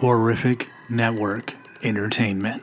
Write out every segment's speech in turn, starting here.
Horrific Network Entertainment.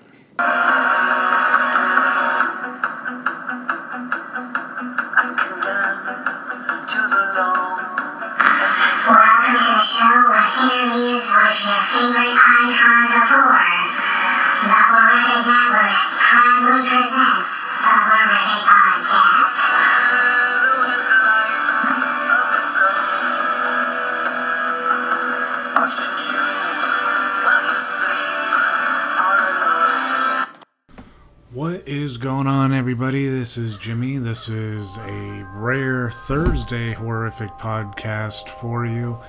This is Jimmy. This is a rare Thursday horrific podcast for you.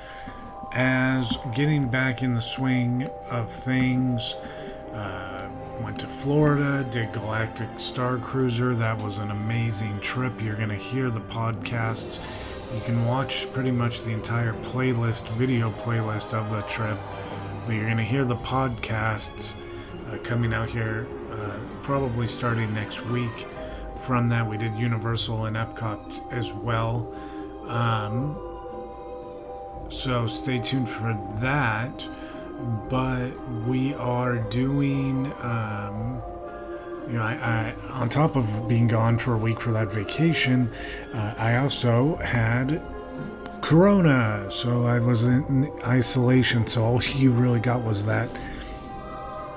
As getting back in the swing of things, uh, went to Florida, did Galactic Star Cruiser. That was an amazing trip. You're going to hear the podcasts. You can watch pretty much the entire playlist, video playlist of the trip. But you're going to hear the podcasts uh, coming out here uh, probably starting next week. From that, we did Universal and Epcot as well. Um, so stay tuned for that. But we are doing, um, you know, I, I on top of being gone for a week for that vacation, uh, I also had Corona. So I was in isolation. So all you really got was that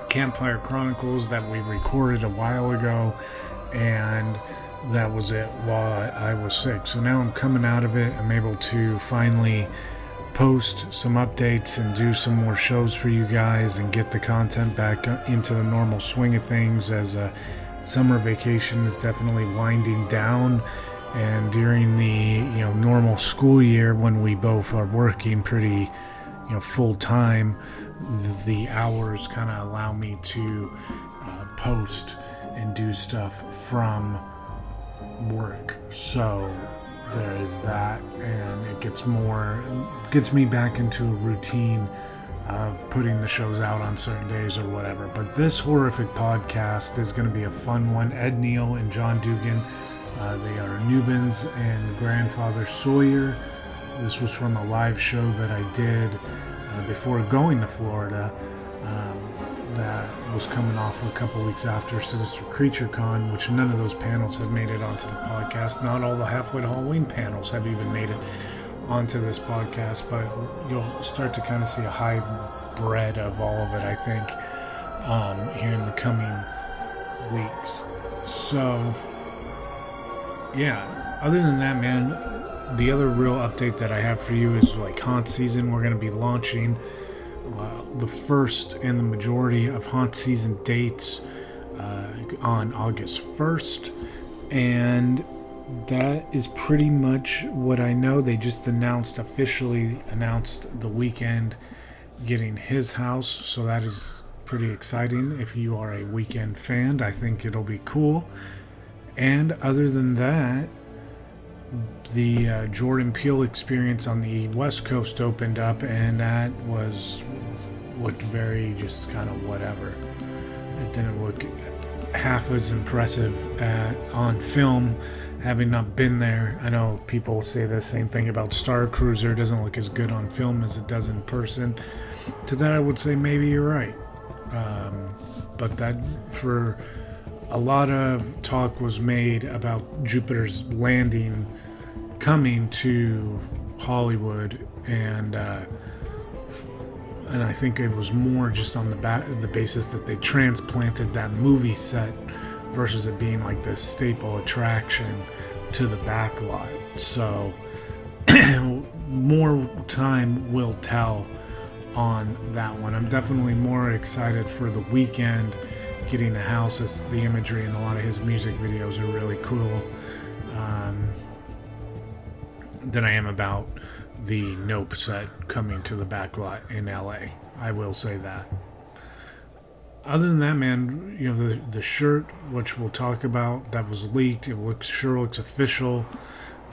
Campfire Chronicles that we recorded a while ago, and that was it while I, was sick. So now I'm coming out of it. I'm able to finally post some updates and do some more shows for you guys and get the content back into the normal swing of things as a summer vacation is definitely winding down and during the you know normal school year when we both are working pretty you know full time the hours kind of allow me to uh, post and do stuff from work. So there is that, and it gets more, gets me back into a routine of putting the shows out on certain days or whatever. But this horrific podcast is going to be a fun one. Ed Neal and John Dugan, uh, they are Nubbins and Grandfather Sawyer. This was from a live show that I did uh, before going to Florida. Um, that was coming off a couple weeks after Sinister Creature Con, which none of those panels have made it onto the podcast. Not all the Halfway to Halloween panels have even made it onto this podcast, but you'll start to kind of see a high hybrid of all of it, I think, um, here in the coming weeks. So, yeah, other than that, man, the other real update that I have for you is like haunt season. We're going to be launching the first and the majority of haunt season dates uh, on August 1st, and that is pretty much what I know. They just announced officially announced the Weeknd getting his house, so that is pretty exciting. If you are a Weeknd fan, I think it'll be cool. And other than that, the uh, Jordan Peele experience on the West Coast opened up, and that was looked very just kind of whatever. It didn't look half as impressive at, on film, having not been there. I know people say the same thing about Star Cruiser. It doesn't look as good on film as it does in person. To that, I would say maybe you're right. Um, but that for a lot of talk was made about Jupiter's landing coming to Hollywood, and uh, and I think it was more just on the ba- the basis that they transplanted that movie set versus it being like this staple attraction to the back lot. So more time will tell on that one. I'm definitely more excited for the Weeknd getting the house as the imagery and a lot of his music videos are really cool um, than I am about the Nope set coming to the backlot in LA. I will say that. Other than that, man, you know the the shirt, which we'll talk about, that was leaked. It looks sure looks official.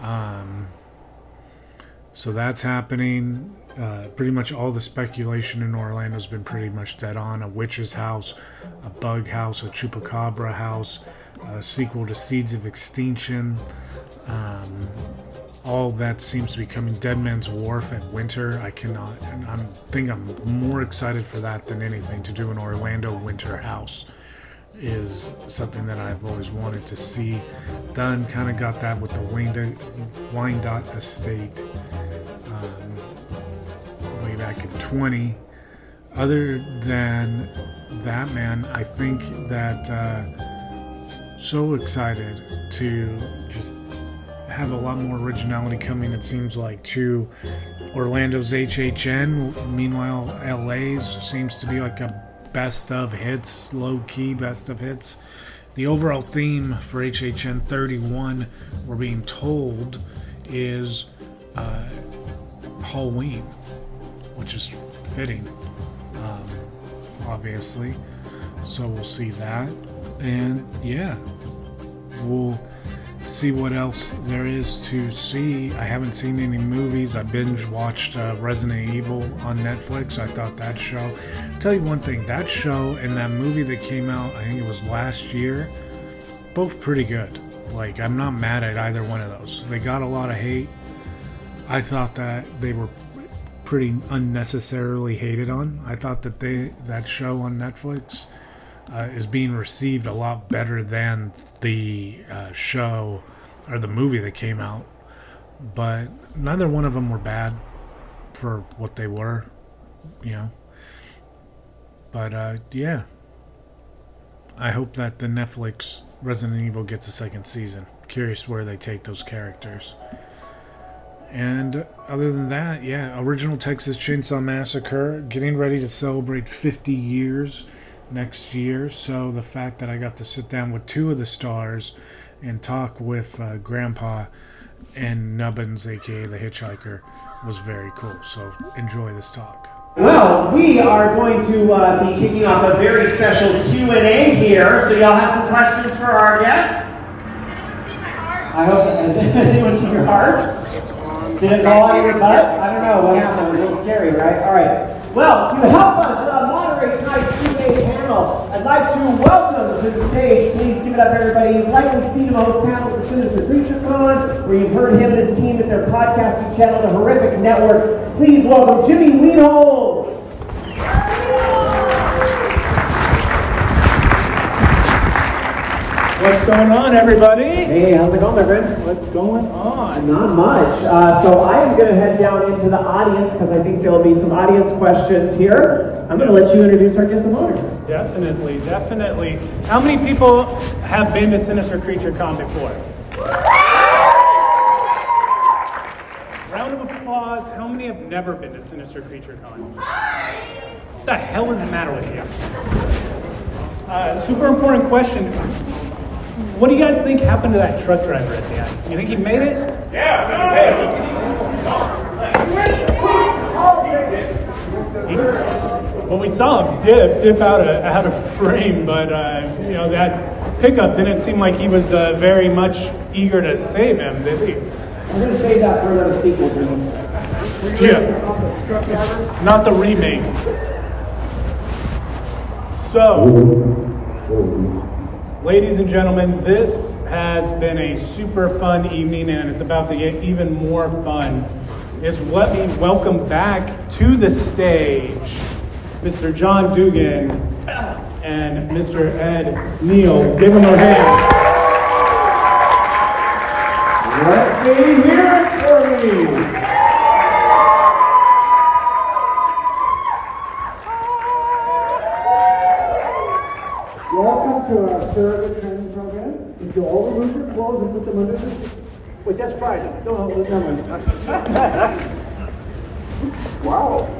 Um, so that's happening. Uh, pretty much all the speculation in Orlando has been pretty much dead on. A witch's house, a bug house, a chupacabra house, a sequel to Seeds of Extinction. Um, all that seems to be coming. Dead Man's Wharf at Winter. I cannot. and I'm think I'm more excited for that than anything to do an Orlando Winter House is something that I've always wanted to see done. Kind of got that with the Wyandotte Estate um, way back in 20. Other than that, man, I think that uh, so excited to just have a lot more originality coming. It seems like to Orlando's HHN. Meanwhile, LA's seems to be like a best of hits, low key best of hits. The overall theme for HHN 31, we're being told, is uh, Halloween, which is fitting, um, obviously. So we'll see that. And yeah, we'll see what else there is to see. I haven't seen any movies. I binge watched uh, Resident Evil on Netflix. I thought that show. tell you one thing, that show and that movie that came out, I think it was last year, both pretty good. Like I'm not mad at either one of those. They got a lot of hate. I thought that they were pretty unnecessarily hated on. I thought that they that show on Netflix uh, is being received a lot better than the uh, show or the movie that came out. But neither one of them were bad for what they were, you know. But uh, yeah, I hope that the Netflix Resident Evil gets a second season. Curious where they take those characters. And other than that, yeah, original Texas Chainsaw Massacre getting ready to celebrate 50 years next year. So the fact that I got to sit down with two of the stars and talk with uh, Grandpa and Nubbins, aka the Hitchhiker, was very cool. So enjoy this talk. Well, we are going to uh, be kicking off a very special Q&A here, so y'all have some questions for our guests? I hope so. Has, has anyone seen your heart? Did it fall out of your butt? I don't know what happened. It was a little scary, right? All right. Well, to help us uh, moderate tonight's Q&A panel, I'd like to welcome to the stage, please give it up everybody. You've likely seen him on host panels of Sinister Creature Con, where you've heard him and his team at their podcasting channel, The Horrific Network. Please welcome Jimmy Weenholz. What's going on, everybody? Hey, how's it going, my friend? What's going on? Not much. Uh, so I am going to head down into the audience because I think there'll be some audience questions here. I'm going to let you introduce our guest of honor. Definitely, definitely. How many people have been to Sinister Creature Con before? Round of applause. How many have never been to Sinister Creature Con? What the hell is the matter with you? Uh, super important question. What do you guys think happened to that truck driver at the end? You think he made it? Yeah, he- Well, we saw him dip, dip out of, out of frame, but uh, you know that pickup didn't seem like he was uh, very much eager to save him, did he? I'm going to save that for another sequel, Jimmy. Yeah. Not the remake. So, ladies and gentlemen, this has been a super fun evening and it's about to get even more fun. Is let me welcome back to the stage Mr. John Dugan and Mr. Ed Neal. Give them a hand. Let me hear it for me. Welcome to our surrogate training program. If you all remove your clothes and put them under the... Wait, that's Friday. No, no, mind. wow.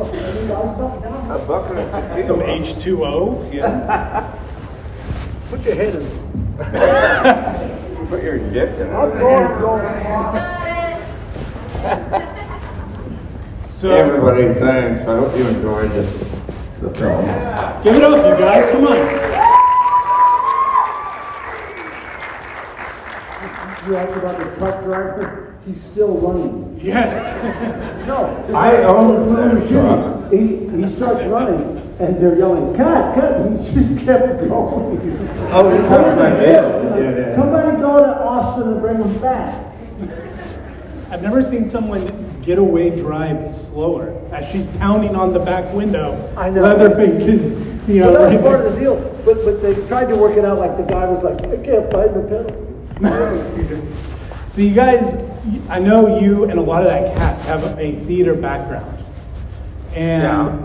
A bucket. Some H2O. Yeah. Put your head in. Put your dick in I'm it. going, going. So, Everybody, thanks. I hope you enjoyed this, the film. give it up, you guys. Come on. You asked about the truck driver. He's still running. Yeah. No. I own Remember that Jimmy? truck. He, he starts running and they're yelling, cut, cut. He just kept going. Oh, you're talking about Dale. Yeah, yeah. Somebody go to Austin and bring him back. I've never seen someone get away drive slower as she's pounding on the back window. I know. Leatherface is, you know, Well, right that's part there. of the deal, but, but they tried to work it out like the guy was like, I can't find the pedal. So you guys, I know you and a lot of that cast have a theater background. And Yeah.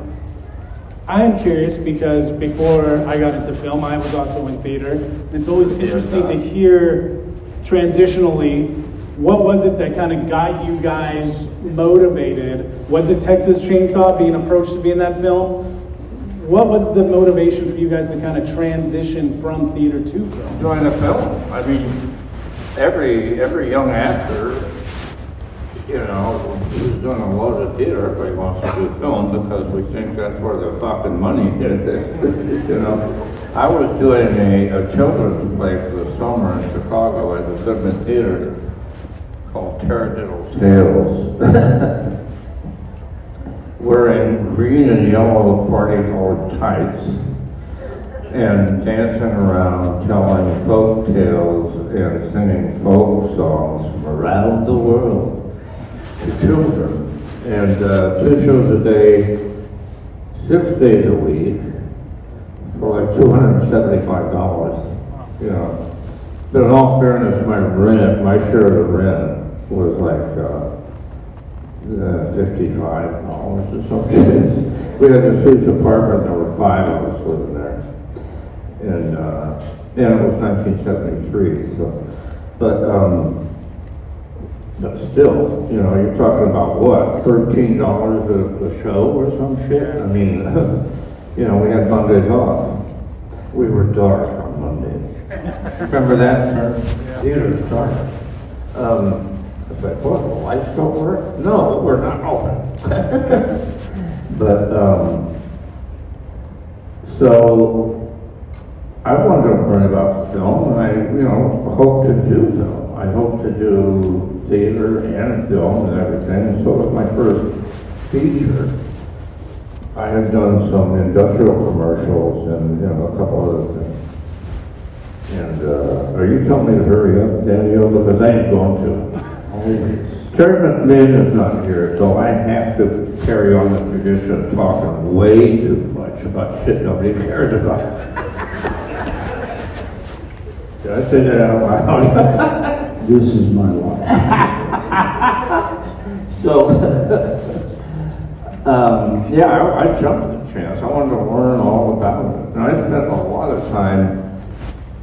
I am curious because before I got into film, I was also in theater. And it's always interesting to hear transitionally, what was it that kind of got you guys motivated? Was it Texas Chainsaw being approached to be in that film? What was the motivation for you guys to kind of transition from theater to film? Join the film. I mean, every, every young actor, you know, who's doing a lot of theater, everybody wants to do film because we think that's where the fucking money is, you know. I was doing a, a children's play for the summer in Chicago at the Goodman Theater called Taradiddle's Tales. Wearing green and yellow party colored tights and dancing around telling folk tales and singing folk songs from around the world to children. And uh, two shows a day, six days a week, for like $275. You know, but in all fairness, my rent, my share of the rent was like uh, uh, fifty-five dollars or something. we had this huge apartment, there were five of us living there. And, uh, and it was nineteen seventy-three, so, but, um, but still, you know, you're talking about what, thirteen dollars a, show or some shit? I mean, you know, we had Mondays off. We were dark on Mondays. Remember that term? Theater's dark. Um, I was like, what, the lights don't work? No, we're not open. But, um, so, I wanted to learn about film, and I, you know, hope to do film. I hope to do theater and film and everything, so it was my first feature. I had done some industrial commercials and, you know, a couple other things. And, uh, are you telling me to hurry up, Daniel, because I ain't going to. Terry McMinn is not here, so I have to carry on the tradition of talking way too much about shit nobody cares about. Did I say that out loud? This is my life. So, um, yeah, I, I jumped the chance. I wanted to learn all about it. And I spent a lot of time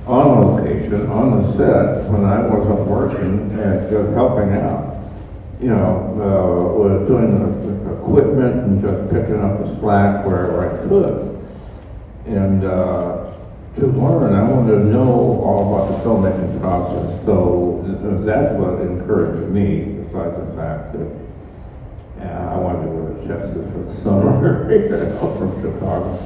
on location, on the set, when I wasn't working and just helping out. You know, uh, was doing the, the equipment and just picking up the slack wherever I could. And, uh, to learn, I wanted to know all about the filmmaking process. So that's what encouraged me, besides the fact that uh, I wanted to go to Texas for the summer, you know, from Chicago.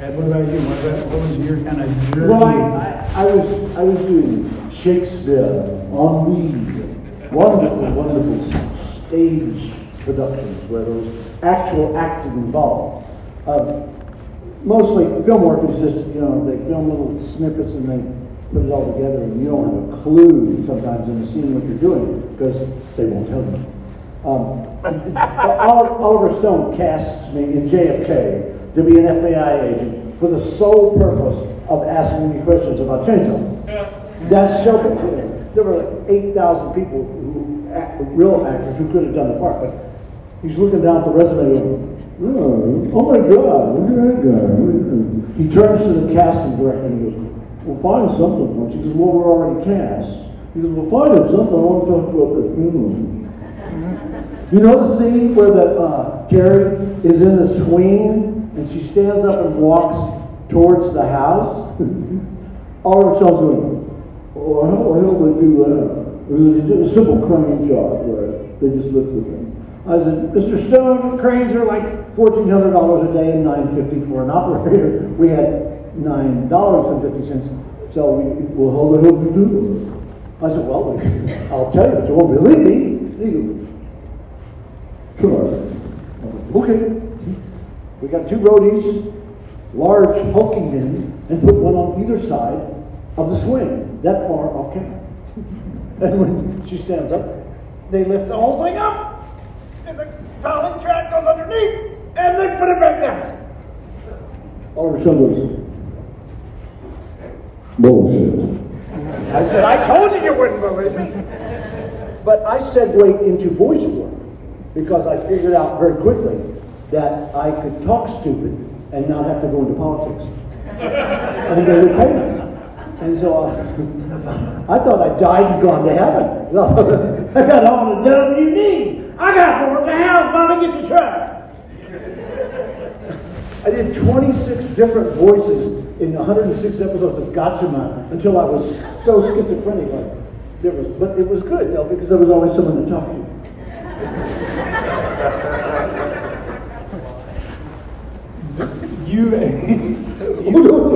Ed, what about you? What, about, what was your kind of journey? Well, I, I, I was, I was doing Shakespeare on Weed, wonderful, wonderful stage productions where there was actual acting involved. Um, mostly film work is just, you know, they film little snippets and they put it all together and you don't have a clue sometimes in the scene what you're doing because they won't tell you. Um, Oliver Stone casts me in JFK to be an FBI agent for the sole purpose of asking me questions about chainsaw. That's so show There were like 8,000 people who, act, real actors who could have done the part, but he's looking down at the resume oh, oh my God, look at that guy. He turns to the casting director and goes, we'll find something for him. She goes, well, we're already cast. He goes, we'll find him something. I want to talk about the funeral. You know the scene where the uh, Terry is in the swing and she stands up and walks towards the house? Oliver Stone's going, oh, how the hell did they do that? It was a- simple crane shot where they just lift the thing. I said, Mr. Stone, cranes are like fourteen hundred dollars a day and nine fifty for an operator. We had nine dollars and fifty cents, so we, will hold hell did you? I said, well, I'll tell you, but you won't believe me. Goes, Sure. Okay. We got two roadies, large hulking men, and put one on either side of the swing, that far off camera. And when she stands up, they lift the whole thing up, and the dolly track goes underneath, and they put it back down. All of a sudden, bullshit. I said, I told you you wouldn't believe me. But I segued into voice work because I figured out very quickly that I could talk stupid and not have to go into politics. and they would pay me. And so I, I thought I'd died and gone to heaven. I got all the dough you need. I got more at the house. Mama, get the truck. I did 26 different voices in 106 episodes of Gotcha Man until I was so schizophrenic. Like, there was, but it was good though because there was always someone to talk to. You, you, you,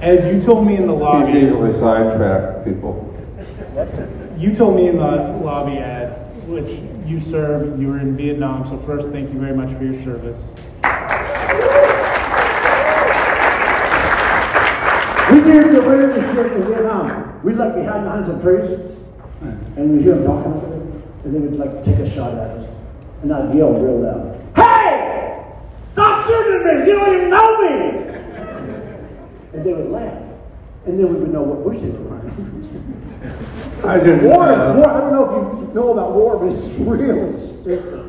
Ed, you told me in the lobby. He's lobby. easily sidetracked, people. You told me in the lobby, Ed, which you served. You were in Vietnam. So first, thank you very much for your service. We did the radio shit in Vietnam. We'd like behind behind of trees, and we'd hear them talking over there, and they would like take a shot at us, and I'd yell real loud, "Hey! Stop shooting at me! You don't even know me!" And they would laugh, and then we would know what bush they were on. I didn't, War, uh, war, I don't know if you know about war, but it's real. stupid.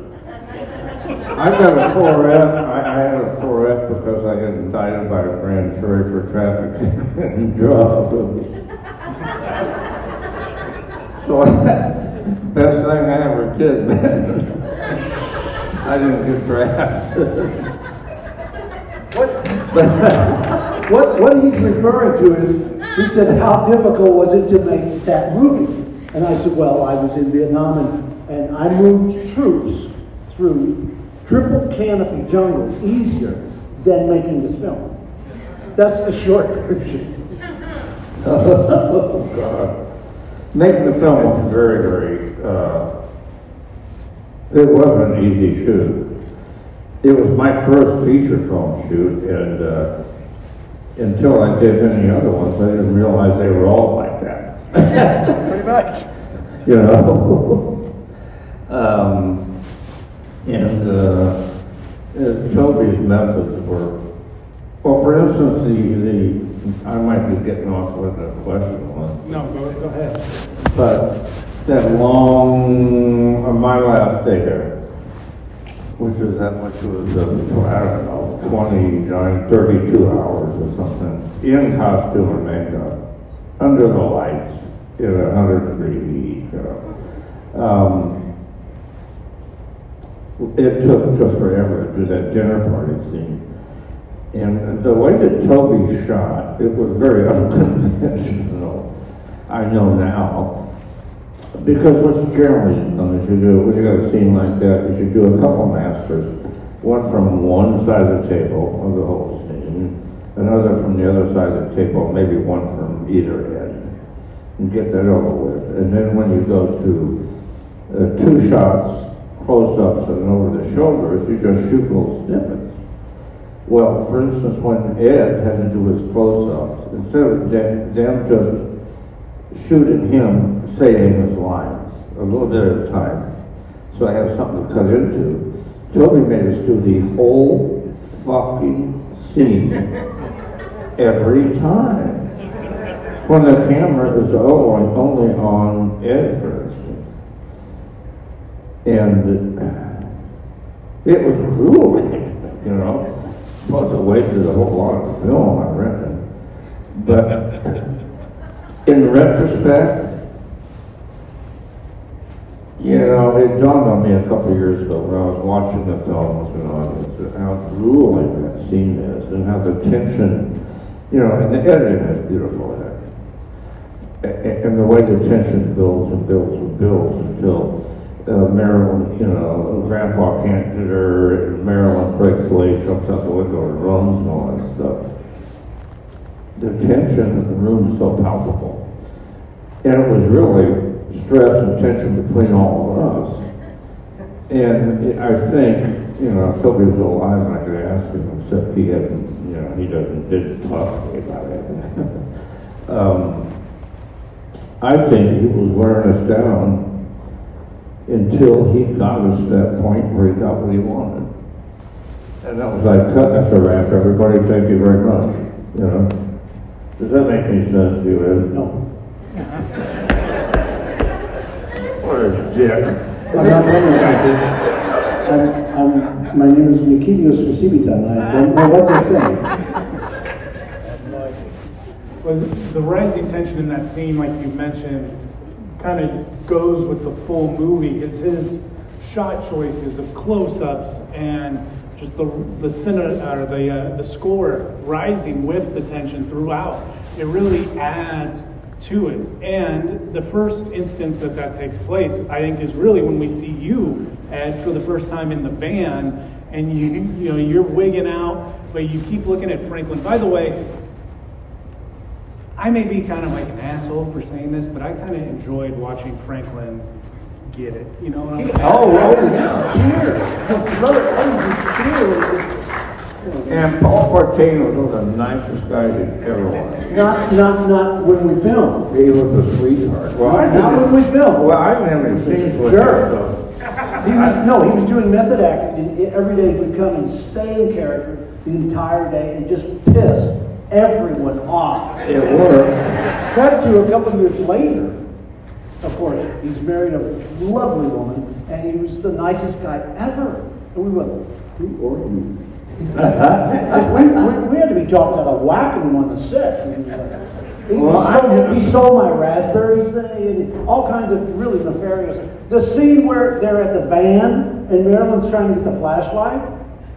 I've got a 4F, I, I had a 4F because I got indicted by a grand jury for traffic and drugs. So, best thing I ever did, man. I didn't get drafted. What, what, what he's referring to is, he said, how difficult was it to make that movie? And I said, well, I was in Vietnam and, and I moved troops through triple canopy jungle easier than making this film. That's the short version. Oh, God. Making the film was very, very, uh, it wasn't an easy shoot. It was my first feature film shoot, and uh, until I did any other ones, I didn't realize they were all like that. Pretty much. you know. um, and uh, uh, Tobe's methods were, well, for instance, the, the I might be getting off with a question on, No, go, go ahead. but that long, uh, my last day there, which is that much was, uh, I don't know, 29, 32 hours or something, in costume and makeup, under the lights, in a hundred degree heat. Um, it took just forever to do that dinner party scene. And the way that Tobe shot, it was very unconventional, I know now. Because what's generally done is you do, when you got a scene like that, you should do a couple masters. One from one side of the table of the whole scene, another from the other side of the table, maybe one from either end. And get that over with. And then when you go to uh, two shots, close-ups and over the shoulders, you just shoot little snippets. Well, for instance, when Ed had to do his close-ups, instead of them them just shooting him saying his lines a little bit at a time, so I have something to cut into, Tobe made us do the whole fucking scene every time. When the camera is only, only on Ed, for instance. And it was grueling, you know. Plus, it wasted a whole lot of film, I reckon. But in retrospect, you know, it dawned on me a couple years ago when I was watching the film as an audience, how grueling that scene is and how the tension, you know, and the editing is beautiful in it. And the way the tension builds and builds and builds until uh, Marilyn, you know, Grandpa can't get her, Marilyn breaks away, jumps out the window and runs and all that stuff. The tension in the room is so palpable. And it was really stress and tension between all of us. And I think, you know, if Tobe was alive I could ask him, except he hadn't you know, he doesn't, didn't talk to me about it. um, I think he was wearing us down until he got us to that point where he got what he wanted. And that was like cutting us a rap, everybody, thank you very much, you know? Does that make any sense to you, Ed? No. What a dick. I'm not wondering about. I'm, I'm, my name is Nikitios Vasilitan. I don't know what they're saying. Well, the rising tension in that scene, like you mentioned, kind of goes with the full movie It's his shot choices of close-ups and just the the cine, or the uh, the score rising with the tension throughout. It really adds to it. And the first instance that that takes place, I think, is really when we see you, Ed, for the first time in the van, and you you know you're wigging out, but you keep looking at Franklin. By the way, I may be kind of like an asshole for saying this, but I kind of enjoyed watching Franklin get it. You know what I'm saying? Oh, well, just cheer. Brother, oh, just cheer. And Paul Partain was the nicest guy that ever was. Not, not, not when we filmed. He was a sweetheart. Well, I Not when we filmed. Well, I didn't have any scenes with Sure. him, so. He was, no, he was doing method acting, every day he would come and stay in character the entire day and just piss everyone off. It worked. Cut to a couple of years later, of course, he's married a lovely woman, and he was the nicest guy ever. And we went, who are you? We, we, we had to be talking about whacking him on the set. He, like, he, Well, stole, he stole my raspberries, and all kinds of really nefarious. The scene where they're at the van and Marilyn's trying to get the flashlight,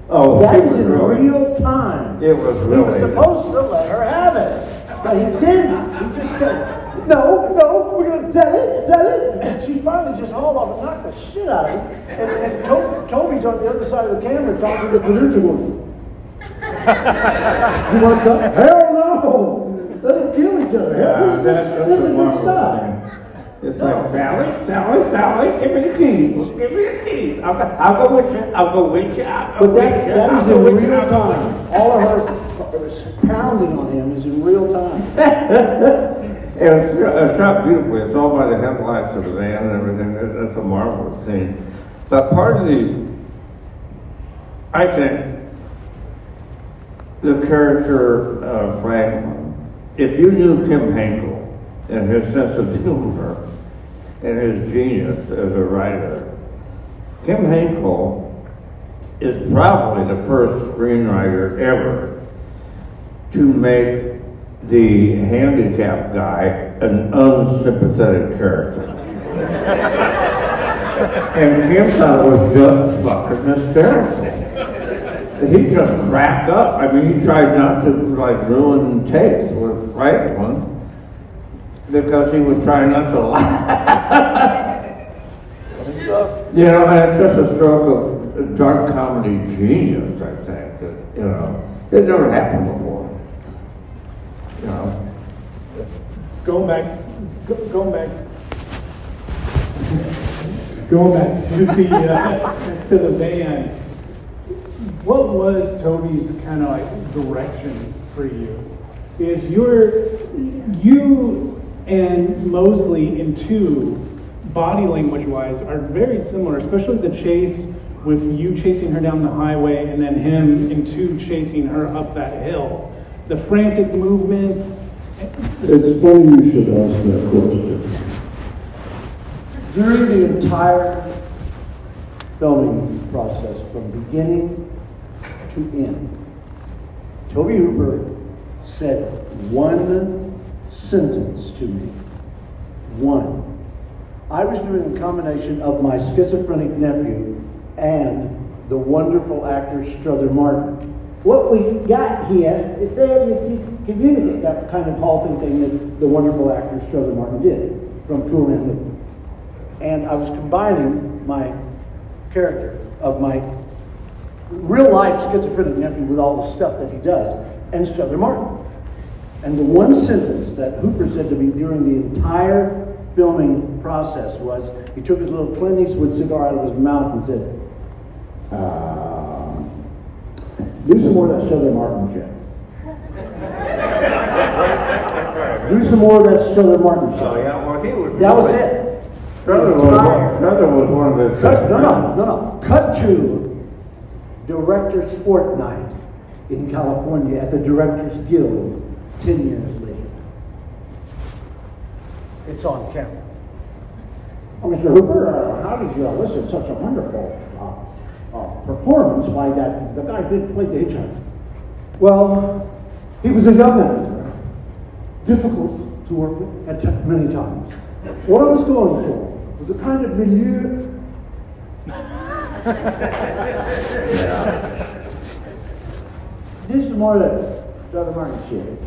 Oh, that is in really- real time. It was He was supposed to let her have it, but he didn't. He just kept, no, no, we're gonna tell it, tell it. And she finally just hauled off and knocked the shit out of him. And, and Tobe, Tobe's on the other side of the camera talking to the producer going, you want to come? Hell no! Let them kill each other. Yeah, This- that's, this a is good stuff. It's like, Sally, Sally, Sally, give me the keys, give me the keys. I'll, go- I'll go with you, I'll go with you, I'll go But with that's, you. that I'll is go in with you, real I'll go with you. time. All of her pounding on him is in real time. And it's, shot- it's shot beautifully. It's all by the headlights of the van and everything. It's, it's a marvelous scene. But part of the, I think, the character of Franklin, if you knew Kim Henkel and his sense of humor and his genius as a writer, Kim Henkel is probably the first screenwriter ever to make the handicapped guy an unsympathetic character. and Kim thought it was just fucking hysterical. He just cracked up. I mean, he tried not to like ruin takes with Franklin because he was trying not to laugh. you know, and it's just a stroke of dark comedy genius, I think. That you know, it never happened before. You know. Going back, go- going back, going back to the uh, to the van. What was Tobe's kind of like direction for you? Is you're you and Moseley in two body language wise are very similar, especially the chase with you chasing her down the highway and then him in two chasing her up that hill. The frantic movements. It's funny you should ask that question. During the entire filming process, from beginning to end, Tobe Hooper said one sentence to me. One. I was doing a combination of my schizophrenic nephew and the wonderful actor Strother Martin. What we got here is failure to communicate, that kind of halting thing that the wonderful actor Strother Martin did from Cool Hand Luke. And I was combining my character of my real life schizophrenic nephew with all the stuff that he does and Strother Martin. And the one sentence that Hooper said to me during the entire filming process was he took his little Clint Eastwood cigar out of his mouth and said, uh, do some more of that Strother Martin shit. Do some more of that Strother Martin Oh, show. yeah, well, he was. That was it. Strother was, Strother was one of his. Cut, no, no, no, no. Cut to Directors Fortnight in California at the Directors Guild ten years later. It's on camera. Oh, Mr. Hooper, uh, how did you elicit such a wonderful uh, uh, performance by that, the guy who played the hitchhiker? Well, he was a young actor, difficult to work with at many times. What I was going for was a kind of milieu This is more like Strother Martin shit.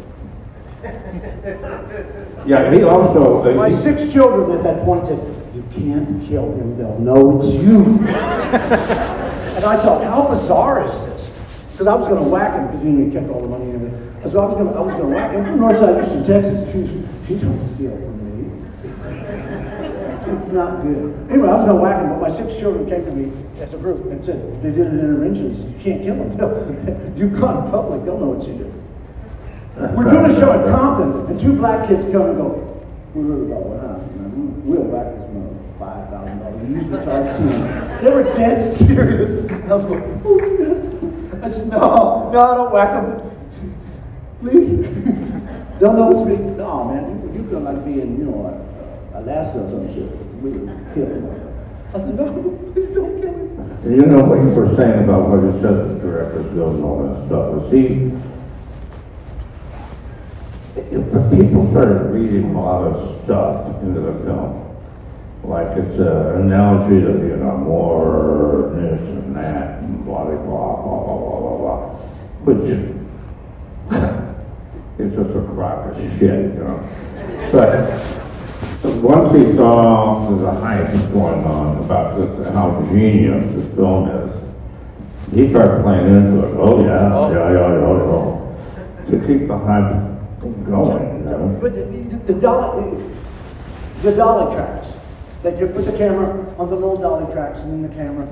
Yeah, he also. uh, My he- six children at that point said, You can't kill him, they'll know it's you. and I thought, How bizarre is this? Because I was going to whack him because he kept all the money and everything. So I was going to, I was going to whack him from Northside Houston, Texas. She's going to steal from me. It's not good. Anyway, I was going to whack him, but my six children came to me as a group and said, they did an intervention. Said, You can't kill him. you caught in public, they'll know what you did. We're doing a show in Compton, and two black kids come and go, we really got happened, man. We'll back this money, five thousand dollars. We used to charge two. They were dead serious. I was going, "Oh, I said, no, no, don't whack them. Please. They'll know it's me. No, man, you, you feel like being, you know, Alaska or some shit. We would kill him. I said, no, please don't kill him. You know what you were saying about what said the director's guild and all that stuff, is if people started reading a lot of stuff into the film, like it's an analogy to Vietnam War, this and that, and blah, blah, blah, blah, blah, blah, blah, which is just a crock of shit, you know? But once he saw the hype going on about this, how genius this film is, he started playing into it. Oh, yeah, oh. yeah, yeah, yeah, yeah. To keep the hype going, you know? But the, the, the dolly, the dolly tracks, that you put the camera on the little dolly tracks and then the camera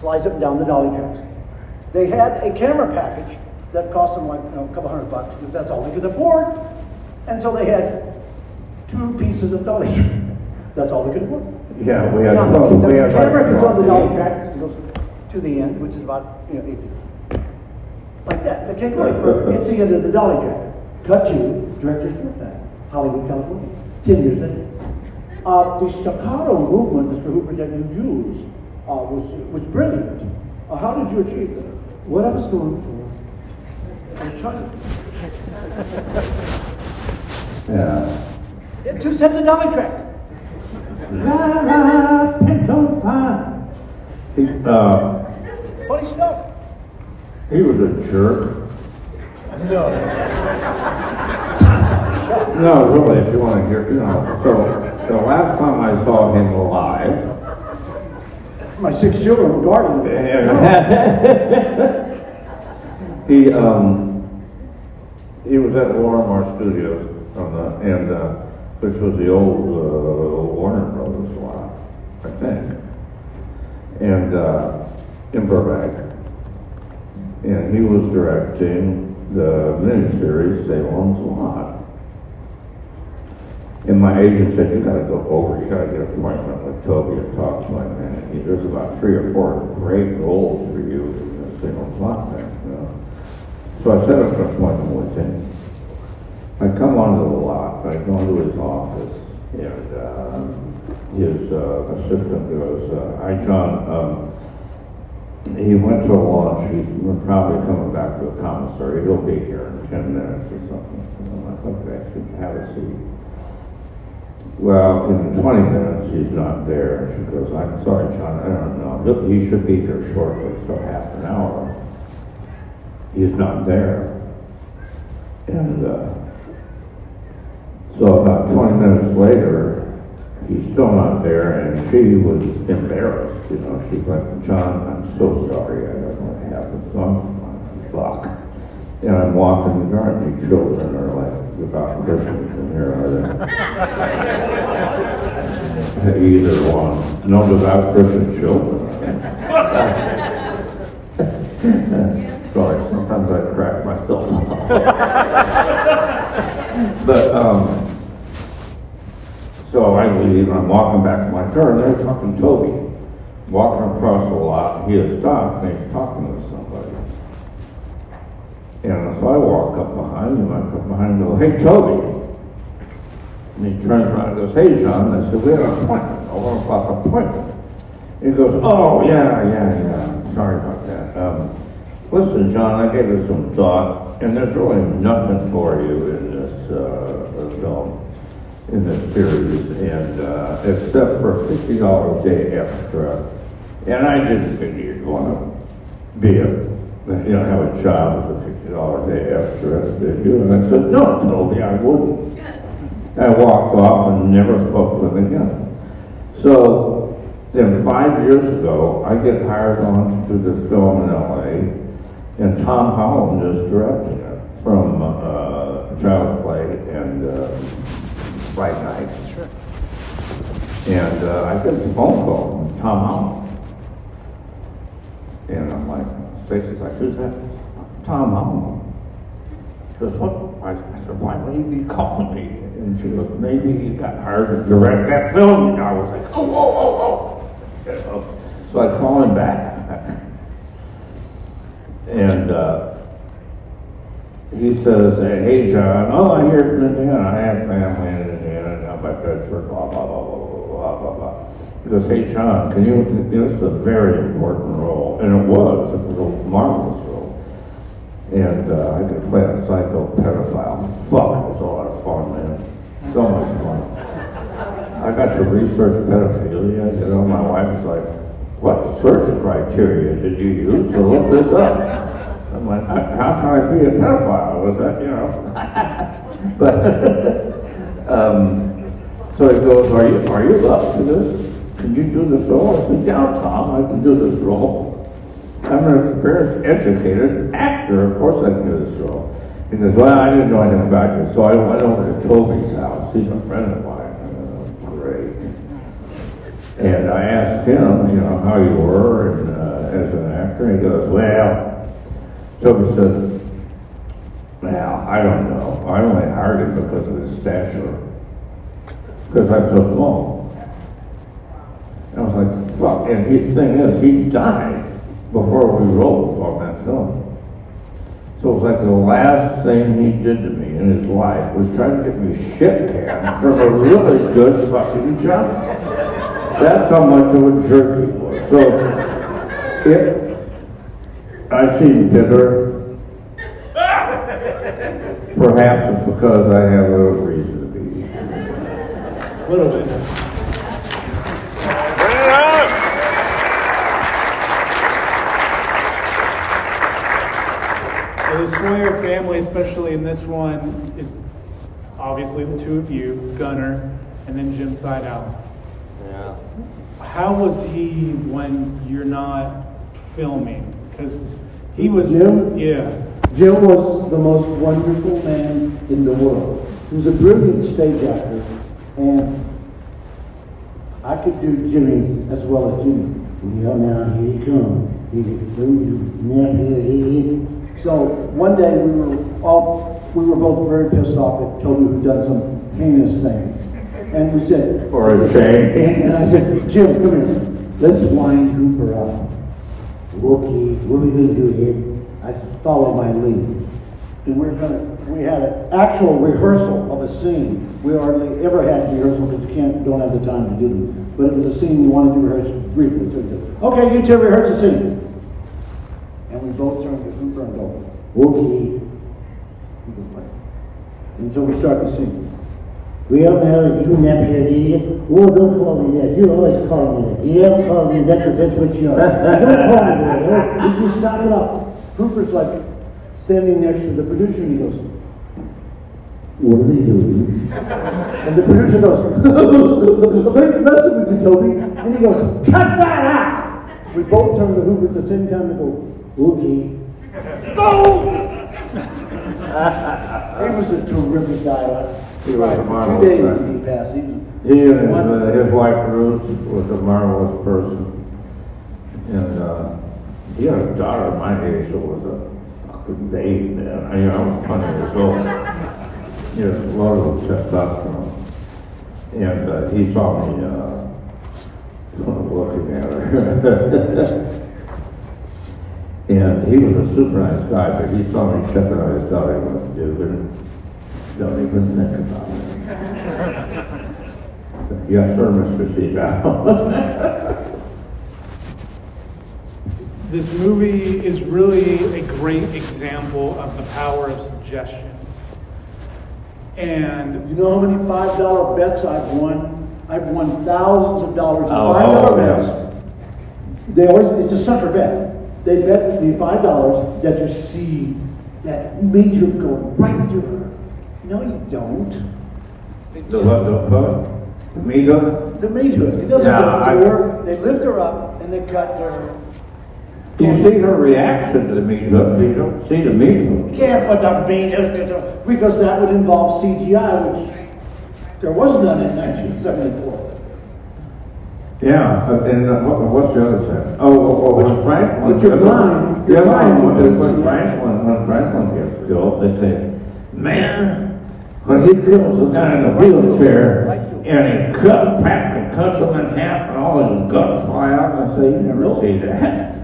slides up and down the dolly tracks. They had a camera package that cost them like, you know, a couple hundred bucks because that's all they could afford. And so they had two pieces of dolly track. That's all they could afford. Yeah, we had, Now, the, we the had. camera is on the dolly track, it goes to the end, which is about, you know, eight. Like that. They can't go. It's the end of the dolly track. Cut to director's birthday, Hollywood, California, ten years later. Uh, the staccato movement, Mr. Hooper, that you used uh, was was brilliant. Uh, how did you achieve that? What I was going for, I was trying. Yeah. Yeah, two sets of dolly track. La, la, pinto fine. He, uh, Funny stuff. he was a jerk. No. No, really, if you want to hear, you know, so the last time I saw him live, My six children were guarding him. he, um, he was at Lorimar Studios on the, and, uh, which was the old, uh, Warner Brothers lot, I think. And, uh, in Burbank. And he was directing the miniseries Salem's Lot. And my agent said, you gotta go over, you gotta get an appointment with Tobe and talk to him, and he- there's about three or four great roles for you in the Salem's Lot thing, you know? So I set up an appointment with him. I come onto the lot, I go into his office, and, uh, his, uh, assistant goes, uh, hi, John, um, he went to a launch, he's probably coming back to a commissary, he'll be here in ten minutes or something. And I'm like, okay, I should have a seat. Well, in twenty minutes, he's not there, and she goes, I'm sorry, John, I don't know, he should be here shortly, so half an hour. He's not there. And, uh, so about twenty minutes later, he's still not there, and she was embarrassed, you know, she's like, John, I'm so sorry, I don't know what happened, so I'm, I'm fuck. And I'm walking the garden, the children are like, without Christians in here, are they? Either one, no devout Christian children. Sorry, sometimes I crack myself. But, um, so I leave, and I'm walking back to my car, and there's fucking Tobe, walking across the lot, and he has stopped, and he's talking with somebody. And so I walk up behind him, I come behind him, and go, hey, Tobe. And he turns around and goes, hey, John, I said, we had an appointment, I want a one o'clock appointment. He goes, oh, yeah, yeah, yeah, sorry about that. Um, listen, John, I gave it some thought, and there's really nothing for you in this, uh, film, in this series, and, uh, except for a fifty dollar a day extra. And I didn't think you'd wanna be a, you know, have a job with a fifty dollar a day extra, did you? And I said, no, Tobe, I wouldn't. I walked off and never spoke to him again. So then five years ago, I get hired on to do this film in LA, and Tom Holland is directing it from uh, Child's Play and uh, Fright Night. Sure. And uh, I get a phone call from Tom Holland. And I'm like, Stacy's like, who's that? Tom Holland. She goes, what? I said, why would he be calling me? And she goes, maybe he got hired to direct that film. And I was like, oh, whoa, whoa, whoa. So I call him back. and uh, he says, hey, John, oh, I hear from Indiana. I have family in Indiana. Now my parents blah, blah, blah, blah, blah, blah, blah. He goes, hey, John, can you, this is a very important role. And it was. It was a marvelous role. And uh, I could play a psycho pedophile. Fuck, it was a lot of fun, man. So much fun. I got to research pedophilia, you know, my wife was like, what search criteria did you use to look this up? I'm like, how can I be a pedophile? Was that, you know? But, um, so he goes, are you, are you up to this? Can you do this role? I said, yeah, Tom, I can do this role. I'm an experienced, educated actor, of course I can do this role. He goes, well, I didn't know anything about you, so I went over to Tobe's house, he's a friend of mine. Uh, Great. And I asked him, you know, how you were and, uh, as an actor, and he goes, well, Tobe said, now, I don't know, I only hired him because of his stature, because I'm so small. And I was like, fuck, and the thing is, he died before we rolled on that film. So it was like the last thing he did to me in his life was try to get me shit canned from a really good fucking job. That's how much of a jerk he was. So if I seem bitter, perhaps it's because I have a reason to be. A little bit. The Sawyer family, especially in this one, is obviously the two of you, Gunnar, and then Jim Siedow. Yeah. How was he when you're not filming? Because he was, Jim? yeah, Jim was the most wonderful man in the world. He was a brilliant stage actor, and I could do Jimmy as well as Jimmy. Well, now here he comes. He now here he is. So one day we were all we were both very pissed off at Tobe who'd done some heinous thing, and we said For a shame. And I said, Jim, come here. Let's wind Hooper up. Okay, what are we gonna do here? I said, follow my lead. And we're gonna, we had an actual rehearsal of a scene. We hardly ever had rehearsal because you can't, don't have the time to do them. But it was a scene we wanted to rehearse briefly. So we said, okay, you two rehearse the scene. We both turned to Hooper and go, okay. He goes, "Right." And so we start the scene. Well, now, you nap here, idiot. Oh, don't call me that. You always call me that. You never call me that because that's what you are. don't call me that. Oh, you just stop it up. Hooper's like standing next to the producer and he goes, what are they doing? And the producer goes, they're messing with you, Tobe. And he goes, cut that out. We both turn to Hooper at the same time and go, okay. Go! he was a terrific guy. He was a Two marvelous days guy. he passed. He He and his, uh, his wife Ruth was a marvelous person. And, uh, he had a daughter my age who was a fucking baby then. I, I was 20 years old. He was loaded with testosterone. And uh, he saw me uh, looking at her. and he was a super nice guy, but he saw me checking out his daughter. He wants to do it. Don't even think about it. yes, sir, Mr. Siedow. This movie is really a great example of the power of suggestion. And You know how many five dollar bets I've won? I've won thousands of dollars in Oh, five dollar yeah. bets. They always, it's a sucker bet. They bet me five dollars that you see that meteor go right through her. No, you don't. the what, the what? The meter? The meteor, it doesn't Yeah, go I- her. They lift her up and they cut her. Do you see her reaction to the meter, but you don't see the meter. Can't put the meteor, because that would involve CGI, which there was none in nineteen seventy-four. Yeah, but then uh, what, what's the other side? Oh, oh, oh, when Franklin. But your mind- The your other mind one when Franklin, when Franklin gets killed, they say, man, when he kills the guy in the wheelchair and he cut, practically cuts him in half and all his guts fly out, and I say, you never see that.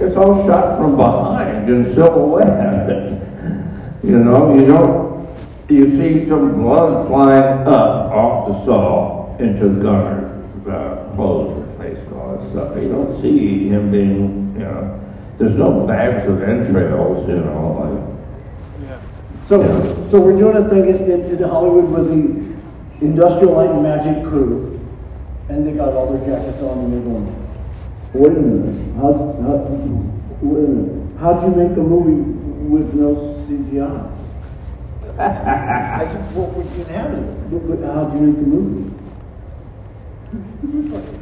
It's all shot from behind in silhouette. You know, you don't, you see some blood flying up off the saw into the Gunnar's uh, clothes or face and all that stuff. You don't see him being, you know, there's no bags of entrails, you know, So, so we're doing a thing in, in, in Hollywood with the Industrial Light and Magic crew, and they got all their jackets on and they're going, wait a minute, how, how, wait a minute, how'd you make a movie with no CGI? I said, well, we didn't have it, but, but how'd you make the movie?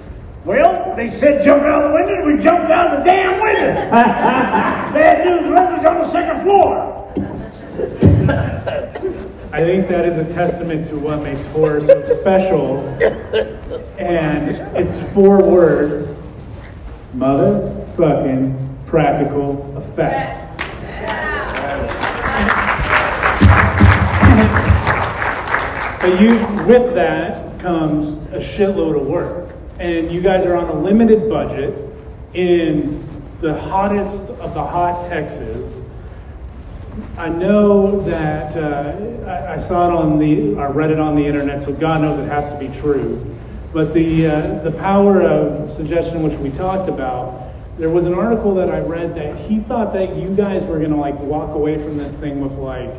Well, they said jump out of the window, we jumped out of the damn window. Bad news, Rover's on the second floor. I think that is a testament to what makes horror so special. And it's four words motherfucking practical effects. But you, with that comes a shitload of work. And you guys are on a limited budget in the hottest of the hot Texas. I know that uh, I, I saw it on the, I read it on the internet, so God knows it has to be true. But the uh, the power of suggestion, which we talked about, there was an article that I read that he thought that you guys were gonna like walk away from this thing with like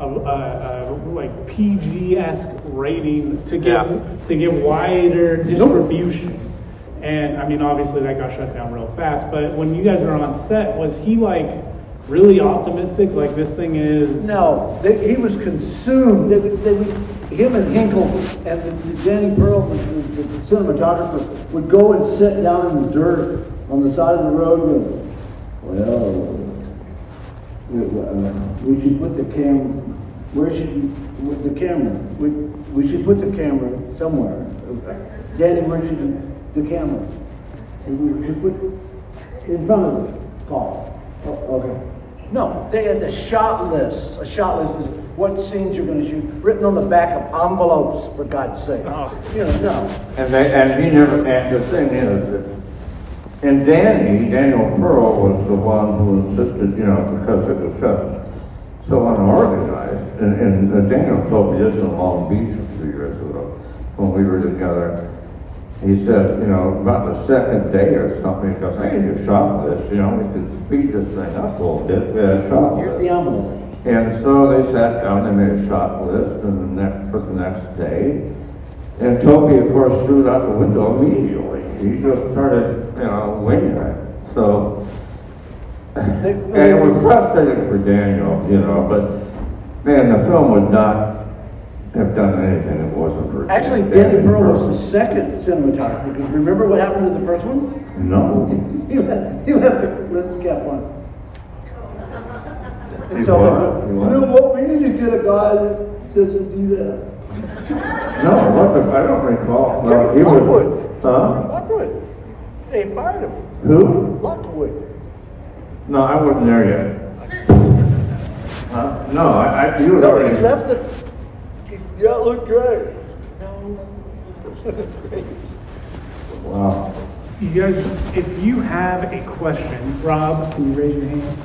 a, a, a like PG esque rating to get to get wider distribution. And I mean, obviously that got shut down real fast. But when you guys were on set, was he like really optimistic? Like this thing is No, they, he was consumed. They, would- they, him and Henkel and the, the Danny Pearl, the, the, the cinematographer, would go and sit down in the dirt on the side of the road and, well, we, uh, we should put the cam, where should, we- with the camera? We, we should put the camera somewhere. Danny, where should the camera? We should put in front of the car. Oh, okay. No, they had the shot list. A shot list is what scenes you're going to shoot, written on the back of envelopes, for God's sake. Oh. You know, no. And they, and he never, and the thing is that, and Danny, Daniel Pearl was the one who insisted, you know, because it was just so unorganized. And, and uh, Daniel told me this in Long Beach a few years ago, when we were together. He said, you know, about the second day or something, because I need a shot list, you know, we could speed this thing up a little bit, we had a shot Here's list. the envelope. And so they sat down, they made a shot list and the next, for the next day. And Tobe, of course, threw it out the window immediately. He just started, you know, winging it. So, and it was frustrating for Daniel, you know, but man, the film would not have done anything if it wasn't for. Actually, Danny Pearl was the second cinematographer, because remember what happened to the first one? No. He left, he left the lens cap on. And He so, what? Uh, you know what, we need to get a guy that doesn't do that. No, what the, I don't recall. No, he was, Lockwood. huh? Lockwood. They fired him. Who? Lockwood. No, I wasn't there yet. Uh, no, I, I, you No, he already. left it. Yeah, it looked great. No. Great. Wow. You guys, if you have a question, Rob, can you raise your hand?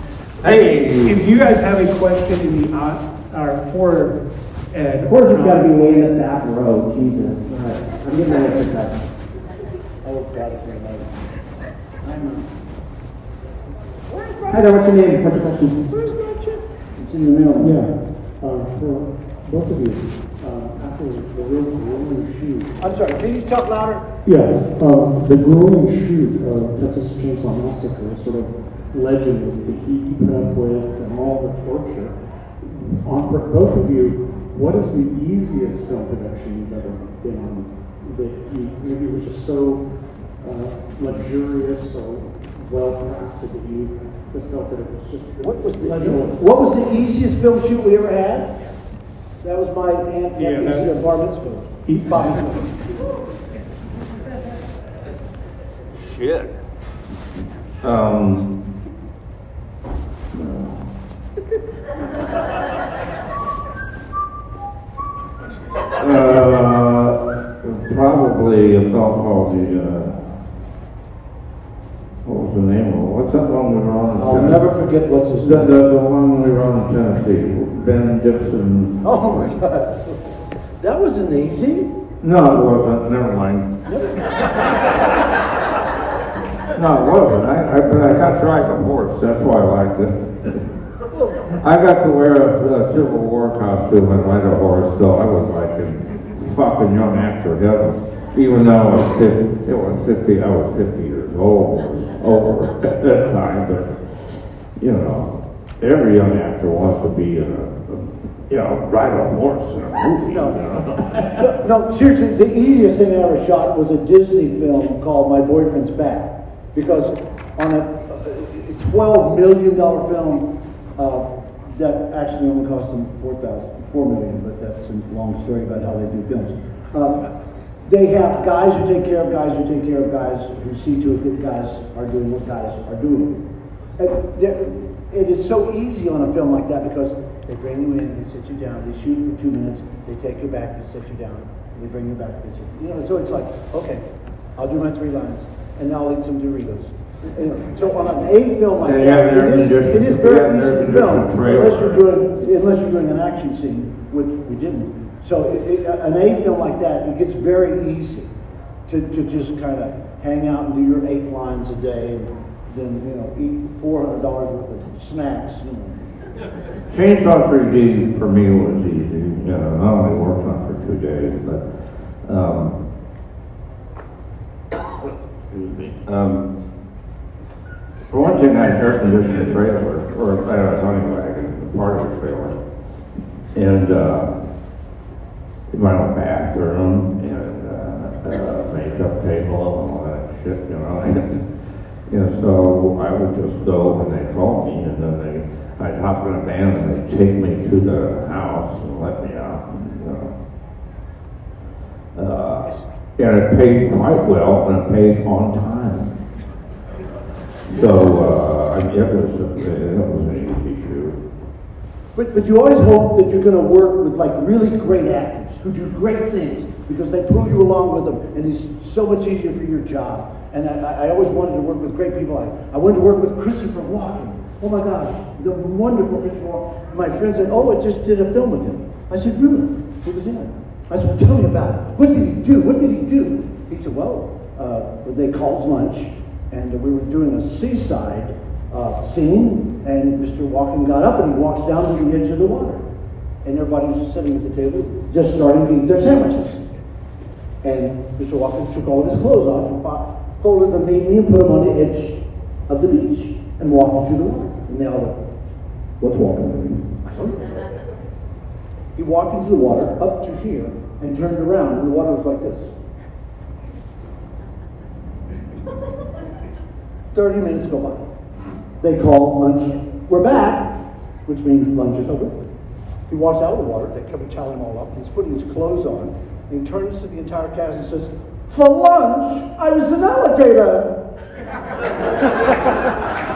Hey! If you guys have a question in the, uh, or for Ed. Of course, it's got to be way in the back row. Jesus. All right. I'm getting my exercise. Oh, God, it's very nice. Hi there. What's your name? What's your question? Where's my check? It's in the middle. Yeah, uh, for both of you, uh, after the real grueling shoot. I'm sorry, can you talk louder? Yeah, uh, the grueling shoot of Texas Chainsaw Massacre, sort of legend with the heat you put up with and all the torture. On for both of you, what is the easiest film production you've ever been on? That you, maybe it was just so uh, luxurious or well crafted that you just felt that it was just What was the, pleasurable. what was the easiest film shoot we ever had? That was my aunt Yeah, nephew's that- uh, bar mitzvah. Bar mitzvah. Shit. Um. Uh, probably a film called the, uh, what was the name of it? What's that one we were on in I'll Tennessee? never forget what's his The, name. the, the one we were on in Tennessee, Ben Gibson. Oh my God. That wasn't easy. No, it wasn't, never mind. No, it wasn't, I, I, but I got to ride a horse, that's why I liked it. I got to wear a, a Civil War costume and ride a horse, so I was like a fucking young actor heaven. Even though I was fifty, it was fifty, I was fifty years old, it was over at that time, but, you know, every young actor wants to be in a, you know, ride a horse in a movie, you know? No, no, seriously, the easiest thing I ever shot was a Disney film called My Boyfriend's Back. Because on a uh, twelve million dollar film, uh, that actually only cost them four thousand, four million, but that's a long story about how they do films. Um, They have guys who take care of guys who take care of guys, who see to it that guys are doing what guys are doing. And It is so easy on a film like that because they bring you in, they sit you down, they shoot for two minutes, they take you back, they sit you down, they bring you back, they sit, you know, so it's like, okay, I'll do my three lines, and now I'll eat some Doritos. Know, So on an A film like that, have an air it is, it is very easy to film, unless you're doing, unless you're doing an action scene, which we didn't. So it, it, an A film like that, it gets very easy to, to just kind of hang out and do your eight lines a day and then, you know, eat four hundred dollars worth of snacks, you know. Chainsaw 3D for me was easy. You know, I only worked on it for two days, but, um, excuse me. Um, for one thing, I had air conditioned trailer, or I had a hunting wagon, part of a trailer. And, uh, my own bathroom and, uh, uh, makeup table and all that shit, you know. You know, so I would just go when they called me and then they, I'd hop in a van and they'd take me to the house and let me out, you know. Uh, and it paid quite well and it paid on time. So, uh, I- it was, a- it was an easy shoot. But, but you always hope that you're gonna work with like really great actors who do great things because they pull you along with them and it's so much easier for your job. And I, I always wanted to work with great people. I, I wanted to work with Christopher Walken. Oh my gosh, the wonderful Christopher Walken. My friend said, oh, I just did a film with him. I said, really? He was in it. I said, well, tell me about it. What did he do? What did he do? He said, well, uh, they called lunch and we were doing a seaside uh, scene, and Mr. Walken got up and he walks down to the edge of the water. And everybody was sitting at the table, just starting to eat their sandwiches. And Mr. Watkins took all of his clothes off and fo- folded them neatly and put them on the edge of the beach and walked into the water. And they all went, what's Walken doing? I don't know. He walked into the water up to here and turned around, and the water was like this. 30 minutes go by. They call lunch. We're back, which means lunch is over. He walks out of the water. They come and tally him all up. He's putting his clothes on. And he turns to the entire cast and says, For lunch, I was an alligator.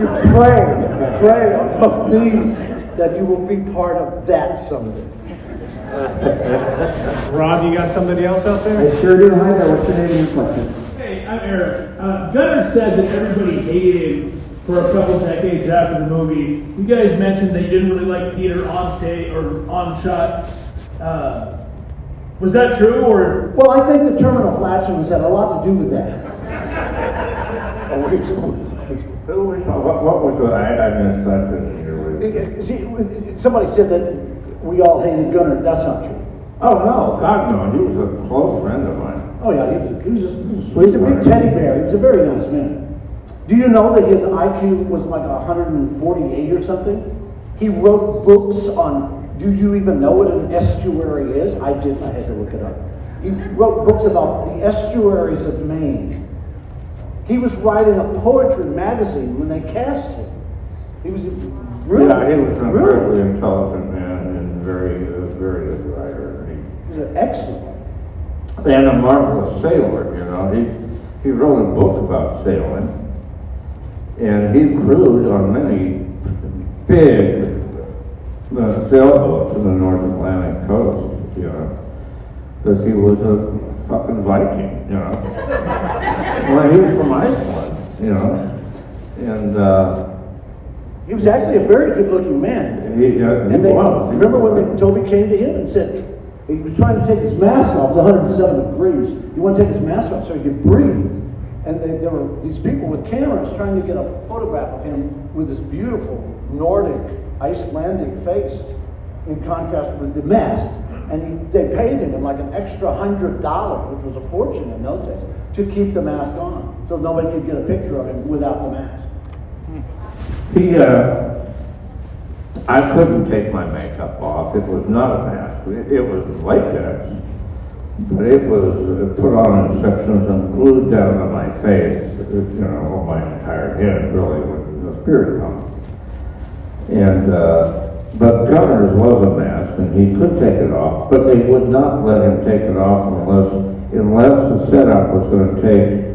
You pray, pray on both knees that you will be part of that someday. Rob, you got somebody else out there? I sure do. Hi there. What's your name and your question? Hey, I'm Eric. Uh, Gunnar said that everybody hated him for a couple decades after the movie. You guys mentioned that you didn't really like Peter on stage or on shot. Uh, was that true, or Well, I think the terminal flatulence had a lot to do with that. Oh, wait, who was, what, what was the, I, I missed that, didn't hear what you said. See, somebody said that we all hated Gunnar. That's not true. Oh, no, God, no, he was a close friend of mine. Oh yeah, he was, he was, a, he was a big teddy bear. He was a very nice man. Do you know that his IQ was like 148 or something? He wrote books on. Do you even know what an estuary is? I did. I had to look it up. He wrote books about the estuaries of Maine. He was writing a poetry magazine when they cast him. He was really, Yeah, he was an really, intelligent man and very, uh, very good writer. He- he was an excellent. And a marvelous sailor, you know, he, he wrote a book about sailing. And he crewed on many big uh, sailboats in the North Atlantic coast, you know, because he was a fucking Viking, you know. well, he was from Iceland, you know, and uh, He was actually a very good-looking man. he, uh, he And they, was. He remember was. when they, Tobe came to him and said, he was trying to take his mask off, it was 107 degrees. He wanted to take his mask off so he could breathe. And they, there were these people with cameras trying to get a photograph of him with his beautiful Nordic, Icelandic face in contrast with the mask. And he, they paid him like an extra hundred dollars, which was a fortune in those days, to keep the mask on. So nobody could get a picture of him without the mask. He, uh, I couldn't take my makeup off. It was not a mask. It, it was latex, it was put on in sections and glued down to my face. You know, on my entire head, really, with the spirit comes. And uh, but Gunnar's was a mask, and he could take it off, but they would not let him take it off unless unless the setup was going to take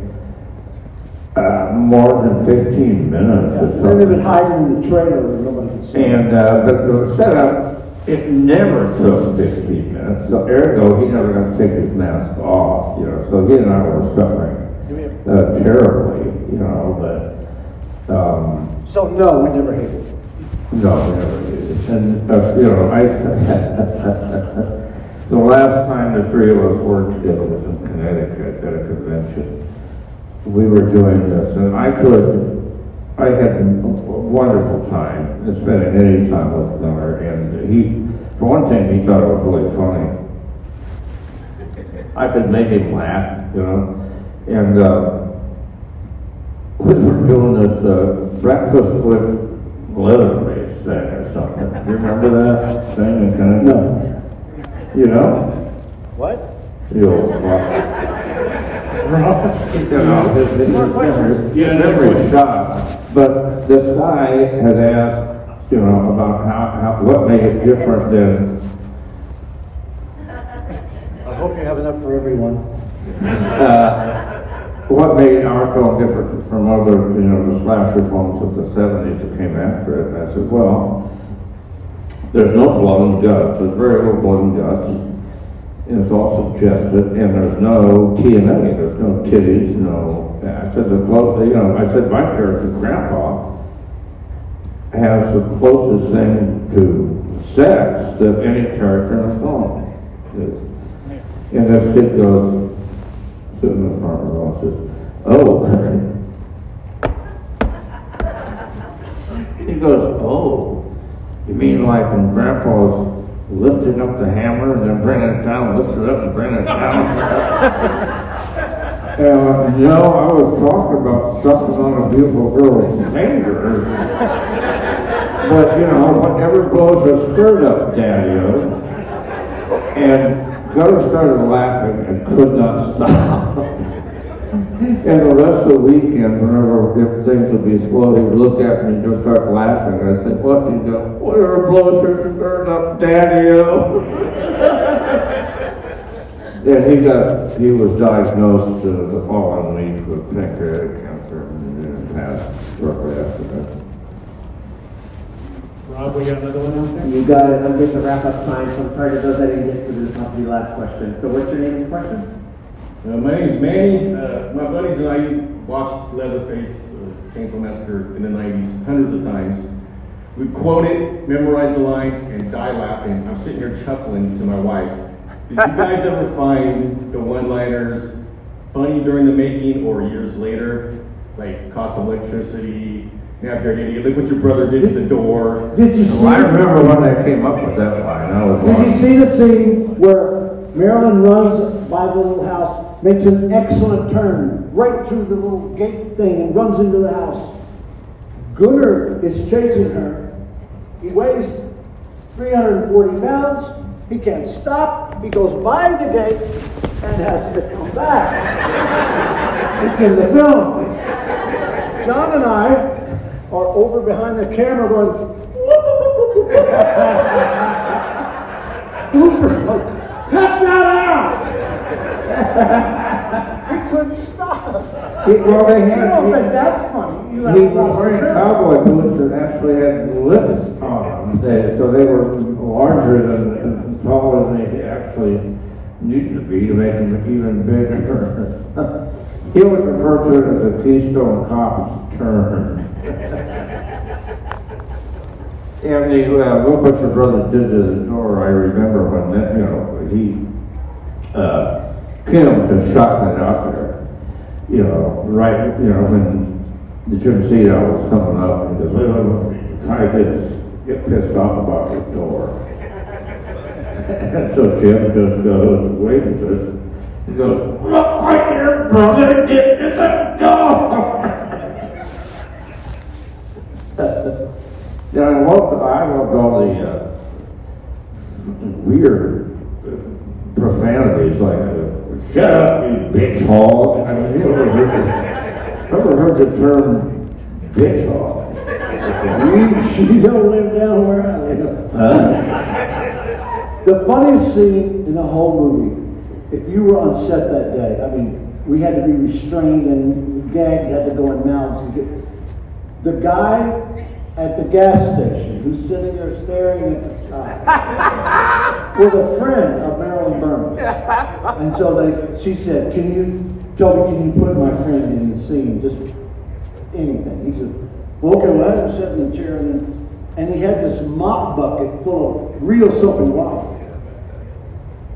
uh, more than 15 minutes or something. They would hide in the trailer where nobody could see. And, uh, but the setup, it never took fifteen minutes, so ergo, he never got to take his mask off, you know, so he and I were suffering, uh, terribly, you know, but, um, So no, we never hated no, we never did. And, uh, you know, I, the last time the three of us worked together was in Connecticut at a convention. We were doing this, and I could, I had a wonderful time spending any time with Gunnar, and he, for one thing, he thought it was really funny. I could make him laugh, you know, and, uh, we were doing this, uh, breakfast with Leatherface thing or something. Do you remember that thing? It kind of, No. You know? What? You old fuck. You know, his, his memory, his memory shot. But this guy had asked, you know, about how, how, what made it different than, I hope you have enough for everyone. uh, what made our film different from other, you know, the slasher films of the seventies that came after it. And I said, well, there's no blood and guts. There's very little blood and guts. And it's all suggested, and there's no TNA, there's no titties, no, I said the close, you know, I said my character, Grandpa, has the closest thing to sex that any character in a film. is. And this kid goes, sitting in the front row and says, oh. He goes, oh, you mean like when Grandpa's lifting up the hammer and then bringing it down, lift it up and bringing it down? and you know, I was talking about something on a beautiful girl's finger. But, you know, whatever blows her skirt up, Daddy-o. And Gunnar started laughing and could not stop. And the rest of the weekend, whenever if things would be slow, he would look at me and just start laughing. And I said, what? He'd go, whatever blows your skirt up, Daddy-o. And he got, he was diagnosed uh, the following week with pancreatic cancer and and passed shortly after that. Rob, we got another one out there? You got it. I'm getting the wrap up sign, so I'm sorry to those I didn't get to. This will be the last question. So what's your name and question? Uh, my is Manny. Uh, my buddies and I watched Leatherface, uh, Chainsaw Massacre in the 90s hundreds of times. We quote it, memorize the lines, and die laughing. I'm sitting here chuckling to my wife. Did you guys ever find the one-liners funny during the making or years later? Like cost of electricity, now you're an idiot, look what your brother did to the door. Did you see? Well, I remember when they came up with that line. I was Did you see the scene where Marilyn runs by the little house, makes an excellent turn right through the little gate thing and runs into the house? Gunnar is chasing her. He weighs 340 pounds. He can't stop. He goes by the gate and has to come back. it's in the film. John and I are over behind the camera going, Cooper, cut that out! he couldn't stop. He- well, they You had- don't he- think that's funny? You He was wearing cowboy boots that actually had lifts on them, so they were larger than, and taller than they actually needed to be to make them even bigger. He was referred to as a Keystone Cop's turn. And the, uh, what your brother did to the door, I remember when that, you know, he, uh, Kim just shot it out there. You know, right, you know, when the Jim Siedow was coming up, he goes, wait, wait, wait, try to get, get pissed off about the door. And so Jim just goes, wait a minute, he goes, look what your brother did to the door. Yeah, I loved, I loved all the, uh, weird profanities like, uh, shut up, you bitch hog. I mean, you ever heard the, ever heard the term bitch hog? You, you don't live down where I live. Huh? The funniest scene in the whole movie, if you were on set that day, I mean, we had to be restrained and gags had to go in mouths. The guy at the gas station who's sitting there staring at the sky was a friend of Marilyn Burns. And so they, she said, can you, Tobe, can you put my friend in the scene, just anything? He said, well, okay, well, I have to sit in the chair and and he had this mop bucket full of real soap and water.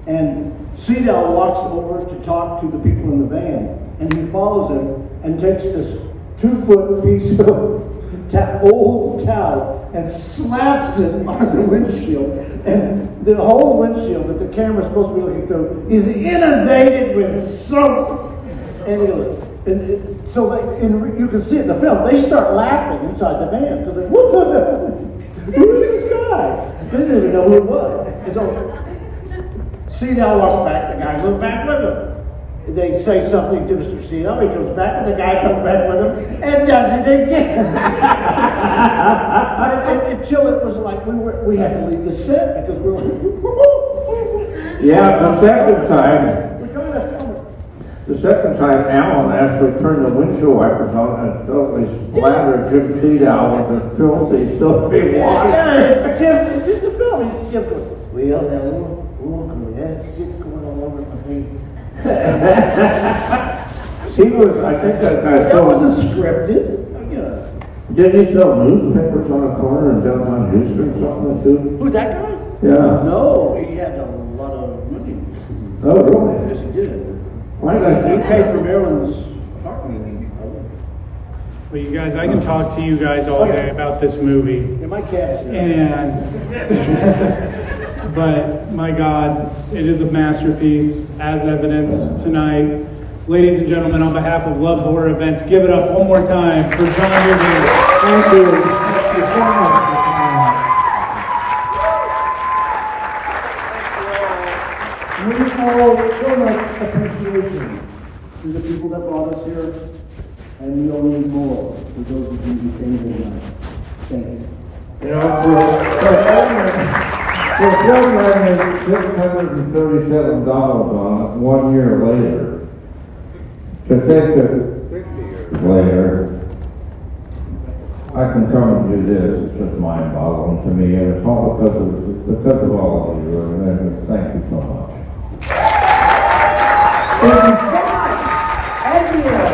And Siedow walks over to talk to the people in the van, and he follows him and takes this two-foot piece of ta- old towel and slaps it on the windshield. And the whole windshield that the camera's supposed to be looking through is inundated with soap. And, it, and it, so they, and you can see it in the film. They start laughing inside the van because they, what's up? Who is this guy? They didn't even know who it was. And so Siedow walks back, the guy goes back with him. They say something to Mr. Siedow, he comes back, and the guy comes back with him and does it again. and, and, and Chill, it was like we were, we had to leave the set because we were like, Yeah, the second time, we're trying to film it. the second time Alan actually turned the windshield wipers on and totally splattered Jim Siedow with his filthy, soapy water. Yeah, Jim, it's just a film. He- Jim goes, well, that little, little, that shit's going all over my face. He was, I think that guy That sold, wasn't scripted. You know. didn't he sell newspapers on the corner in downtown Houston or something too? Who, that guy? Yeah. No, he had a lot of money. Oh, really? Yes, he did. Why did I He think paid that? for Marilyn's apartment. Well, you guys, I can talk to you guys all day about this movie. In my cab's here. And, but my God, it is a masterpiece as evidenced tonight. Ladies and gentlemen, on behalf of Love Horror Events, give it up one more time for John Irving. Thank you. Thank you. We owe so much appreciation to the people that brought us here, and we owe you more for those of you who came here tonight. Thank you. You know, for, for a film, film six hundred and thirty-seven dollars on it one year later, to think that later, I can come and do this, it's just mind boggling to me, and it's all because of, because of all of you, and thank you so much. Thank you so much.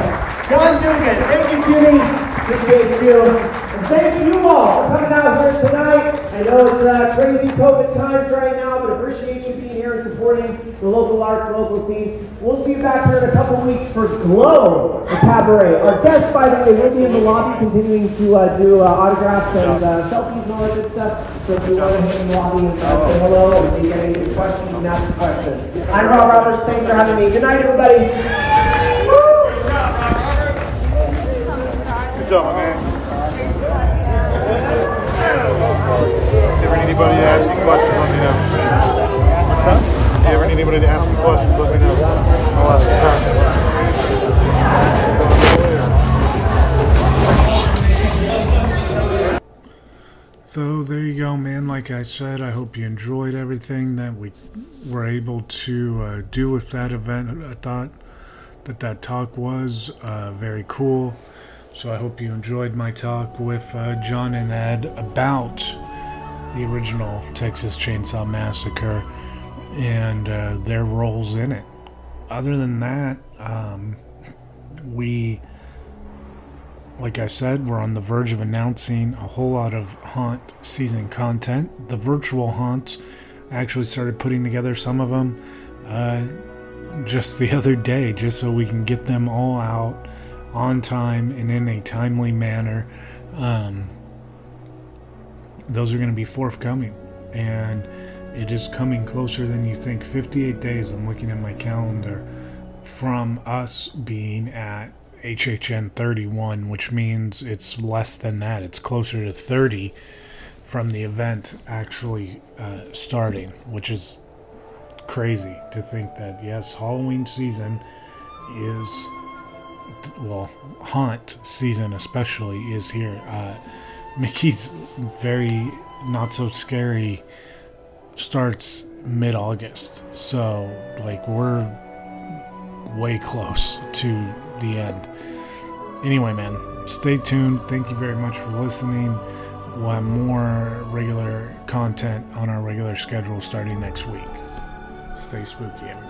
Ed Neal, John Dugan, thank you, Jimmy. Appreciate you. Thank you all for coming out here tonight. I know it's uh, crazy COVID times right now, but appreciate you being here and supporting the local arts, local scenes. We'll see you back here in a couple weeks for Glow, the cabaret. Our guests, by the way, will be in the lobby continuing to uh, do uh, autographs and uh, selfies and all that good stuff. So if you want to hit in the lobby and uh, say hello and if you get any questions, you ask questions. I'm Rob Roberts. Thanks for having me. Good night, everybody. Good job, man. Anybody to ask you questions, let me know. What's up? You ever need anybody to ask me questions, let me know. I'll ask you So there you go, man. Like I said, I hope you enjoyed everything that we were able to uh, do with that event. I thought that that talk was uh, very cool. So I hope you enjoyed my talk with uh, John and Ed about the original Texas Chainsaw Massacre and uh, their roles in it. Other than that, um, we like I said, we're on the verge of announcing a whole lot of Haunt season content. The virtual Haunts I actually started putting together some of them uh, just the other day, just so we can get them all out on time and in a timely manner. Um, those are going to be forthcoming, and it is coming closer than you think. 58 days, I'm looking at my calendar, from us being at HHN 31, which means it's less than that. It's closer to 30 from the event actually uh, starting, which is crazy to think that, yes, Halloween season is, well, Haunt season especially is here. Uh, Mickey's very not so scary starts mid August. So, like, we're way close to the end. Anyway, man, stay tuned. Thank you very much for listening. We'll have more regular content on our regular schedule starting next week. Stay spooky, everybody.